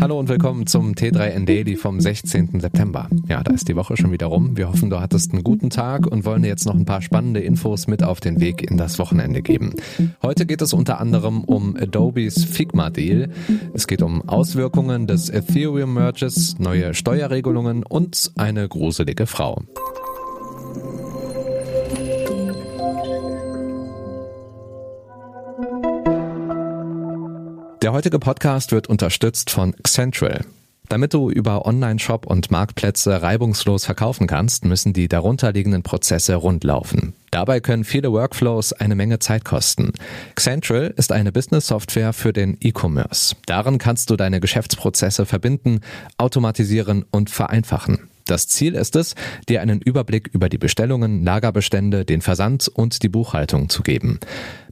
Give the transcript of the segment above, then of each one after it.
Hallo und willkommen zum T3N Daily vom 16. September. Ja, da ist die Woche schon wieder rum. Wir hoffen, du hattest einen guten Tag und wollen dir jetzt noch ein paar spannende Infos mit auf den Weg in das Wochenende geben. Heute geht es unter anderem um Adobes Figma Deal. Es geht um Auswirkungen des Ethereum Merges, neue Steuerregelungen und eine gruselige Frau. Der heutige Podcast wird unterstützt von Central. Damit du über Online-Shop und Marktplätze reibungslos verkaufen kannst, müssen die darunterliegenden Prozesse rundlaufen. Dabei können viele Workflows eine Menge Zeit kosten. Central ist eine Business-Software für den E-Commerce. Darin kannst du deine Geschäftsprozesse verbinden, automatisieren und vereinfachen. Das Ziel ist es, dir einen Überblick über die Bestellungen, Lagerbestände, den Versand und die Buchhaltung zu geben.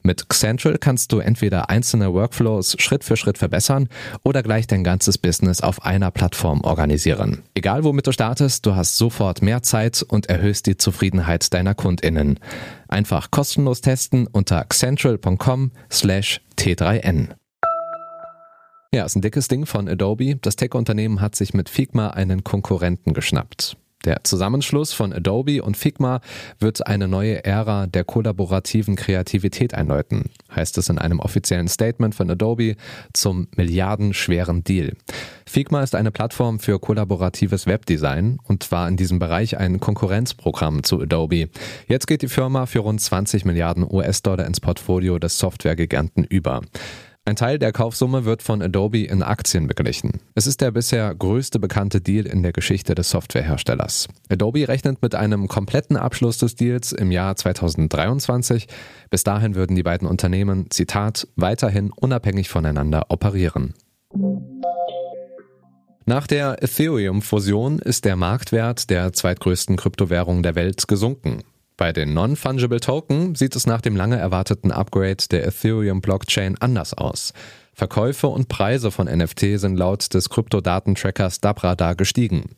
Mit Central kannst du entweder einzelne Workflows Schritt für Schritt verbessern oder gleich dein ganzes Business auf einer Plattform organisieren. Egal womit du startest, du hast sofort mehr Zeit und erhöhst die Zufriedenheit deiner KundInnen. Einfach kostenlos testen unter central.com slash T3N. Ja, ist ein dickes Ding von Adobe. Das Tech-Unternehmen hat sich mit Figma einen Konkurrenten geschnappt. Der Zusammenschluss von Adobe und Figma wird eine neue Ära der kollaborativen Kreativität einläuten, heißt es in einem offiziellen Statement von Adobe zum milliardenschweren Deal. Figma ist eine Plattform für kollaboratives Webdesign und war in diesem Bereich ein Konkurrenzprogramm zu Adobe. Jetzt geht die Firma für rund 20 Milliarden US-Dollar ins Portfolio des Softwaregiganten über. Ein Teil der Kaufsumme wird von Adobe in Aktien beglichen. Es ist der bisher größte bekannte Deal in der Geschichte des Softwareherstellers. Adobe rechnet mit einem kompletten Abschluss des Deals im Jahr 2023. Bis dahin würden die beiden Unternehmen, Zitat, weiterhin unabhängig voneinander operieren. Nach der Ethereum-Fusion ist der Marktwert der zweitgrößten Kryptowährung der Welt gesunken. Bei den Non-Fungible Token sieht es nach dem lange erwarteten Upgrade der Ethereum-Blockchain anders aus. Verkäufe und Preise von NFT sind laut des Kryptodatentrackers Dabradar gestiegen.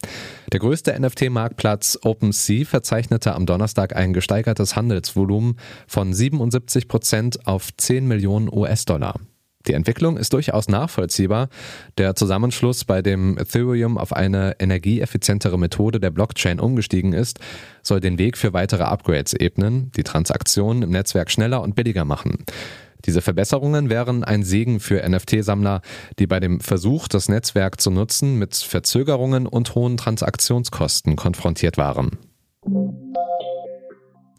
Der größte NFT-Marktplatz OpenSea verzeichnete am Donnerstag ein gesteigertes Handelsvolumen von 77 Prozent auf 10 Millionen US-Dollar. Die Entwicklung ist durchaus nachvollziehbar. Der Zusammenschluss, bei dem Ethereum auf eine energieeffizientere Methode der Blockchain umgestiegen ist, soll den Weg für weitere Upgrades ebnen, die Transaktionen im Netzwerk schneller und billiger machen. Diese Verbesserungen wären ein Segen für NFT-Sammler, die bei dem Versuch, das Netzwerk zu nutzen, mit Verzögerungen und hohen Transaktionskosten konfrontiert waren.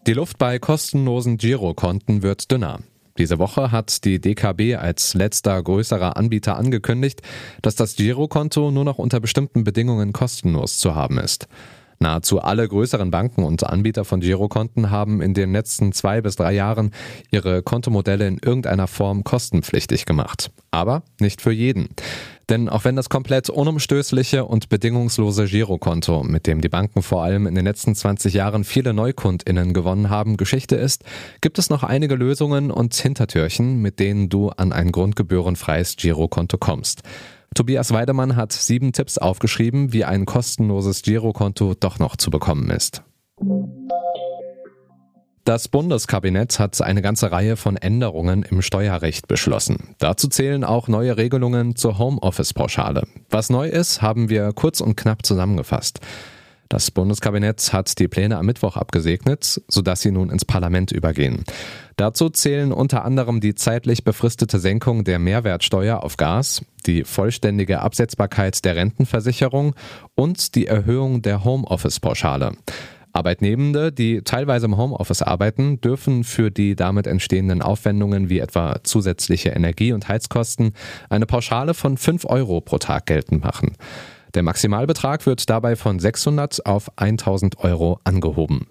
Die Luft bei kostenlosen Girokonten wird dünner. Diese Woche hat die DKB als letzter größerer Anbieter angekündigt, dass das Girokonto nur noch unter bestimmten Bedingungen kostenlos zu haben ist. Nahezu alle größeren Banken und Anbieter von Girokonten haben in den letzten zwei bis drei Jahren ihre Kontomodelle in irgendeiner Form kostenpflichtig gemacht. Aber nicht für jeden. Denn auch wenn das komplett unumstößliche und bedingungslose Girokonto, mit dem die Banken vor allem in den letzten 20 Jahren viele NeukundInnen gewonnen haben, Geschichte ist, gibt es noch einige Lösungen und Hintertürchen, mit denen du an ein grundgebührenfreies Girokonto kommst. Tobias Weidemann hat sieben Tipps aufgeschrieben, wie ein kostenloses Girokonto doch noch zu bekommen ist. Das Bundeskabinett hat eine ganze Reihe von Änderungen im Steuerrecht beschlossen. Dazu zählen auch neue Regelungen zur Homeoffice-Pauschale. Was neu ist, haben wir kurz und knapp zusammengefasst. Das Bundeskabinett hat die Pläne am Mittwoch abgesegnet, sodass sie nun ins Parlament übergehen. Dazu zählen unter anderem die zeitlich befristete Senkung der Mehrwertsteuer auf Gas, die vollständige Absetzbarkeit der Rentenversicherung und die Erhöhung der Homeoffice-Pauschale. Arbeitnehmende, die teilweise im Homeoffice arbeiten, dürfen für die damit entstehenden Aufwendungen wie etwa zusätzliche Energie- und Heizkosten eine Pauschale von 5 Euro pro Tag geltend machen. Der Maximalbetrag wird dabei von 600 auf 1000 Euro angehoben.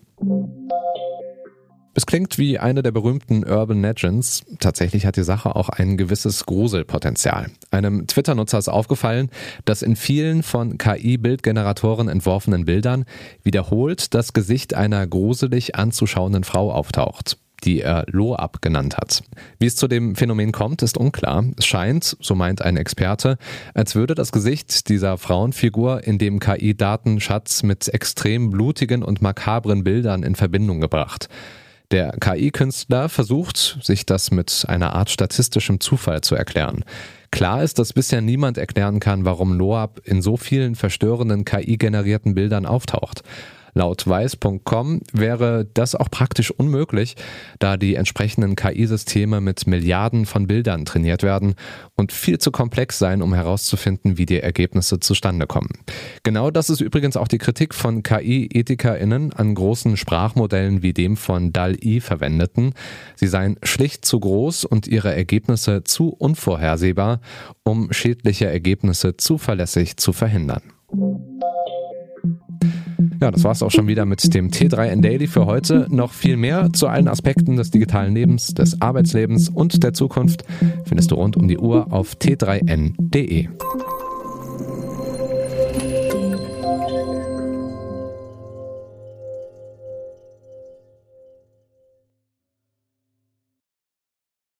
Es klingt wie eine der berühmten Urban Legends. Tatsächlich hat die Sache auch ein gewisses Gruselpotenzial. Einem Twitter-Nutzer ist aufgefallen, dass in vielen von KI-Bildgeneratoren entworfenen Bildern wiederholt das Gesicht einer gruselig anzuschauenden Frau auftaucht die er Lo-Up genannt hat. Wie es zu dem Phänomen kommt, ist unklar. Es scheint, so meint ein Experte, als würde das Gesicht dieser Frauenfigur in dem KI-Datenschatz mit extrem blutigen und makabren Bildern in Verbindung gebracht. Der KI-Künstler versucht, sich das mit einer Art statistischem Zufall zu erklären. Klar ist, dass bisher niemand erklären kann, warum Loab in so vielen verstörenden KI-generierten Bildern auftaucht. Laut weiß.com wäre das auch praktisch unmöglich, da die entsprechenden KI-Systeme mit Milliarden von Bildern trainiert werden und viel zu komplex seien, um herauszufinden, wie die Ergebnisse zustande kommen. Genau das ist übrigens auch die Kritik von KI-EthikerInnen an großen Sprachmodellen wie dem von DAL-I verwendeten. Sie seien schlicht zu groß und ihre Ergebnisse zu unvorhersehbar, um schädliche Ergebnisse zuverlässig zu verhindern. Ja, das war's auch schon wieder mit dem T3N Daily für heute. Noch viel mehr zu allen Aspekten des digitalen Lebens, des Arbeitslebens und der Zukunft findest du rund um die Uhr auf t3n.de.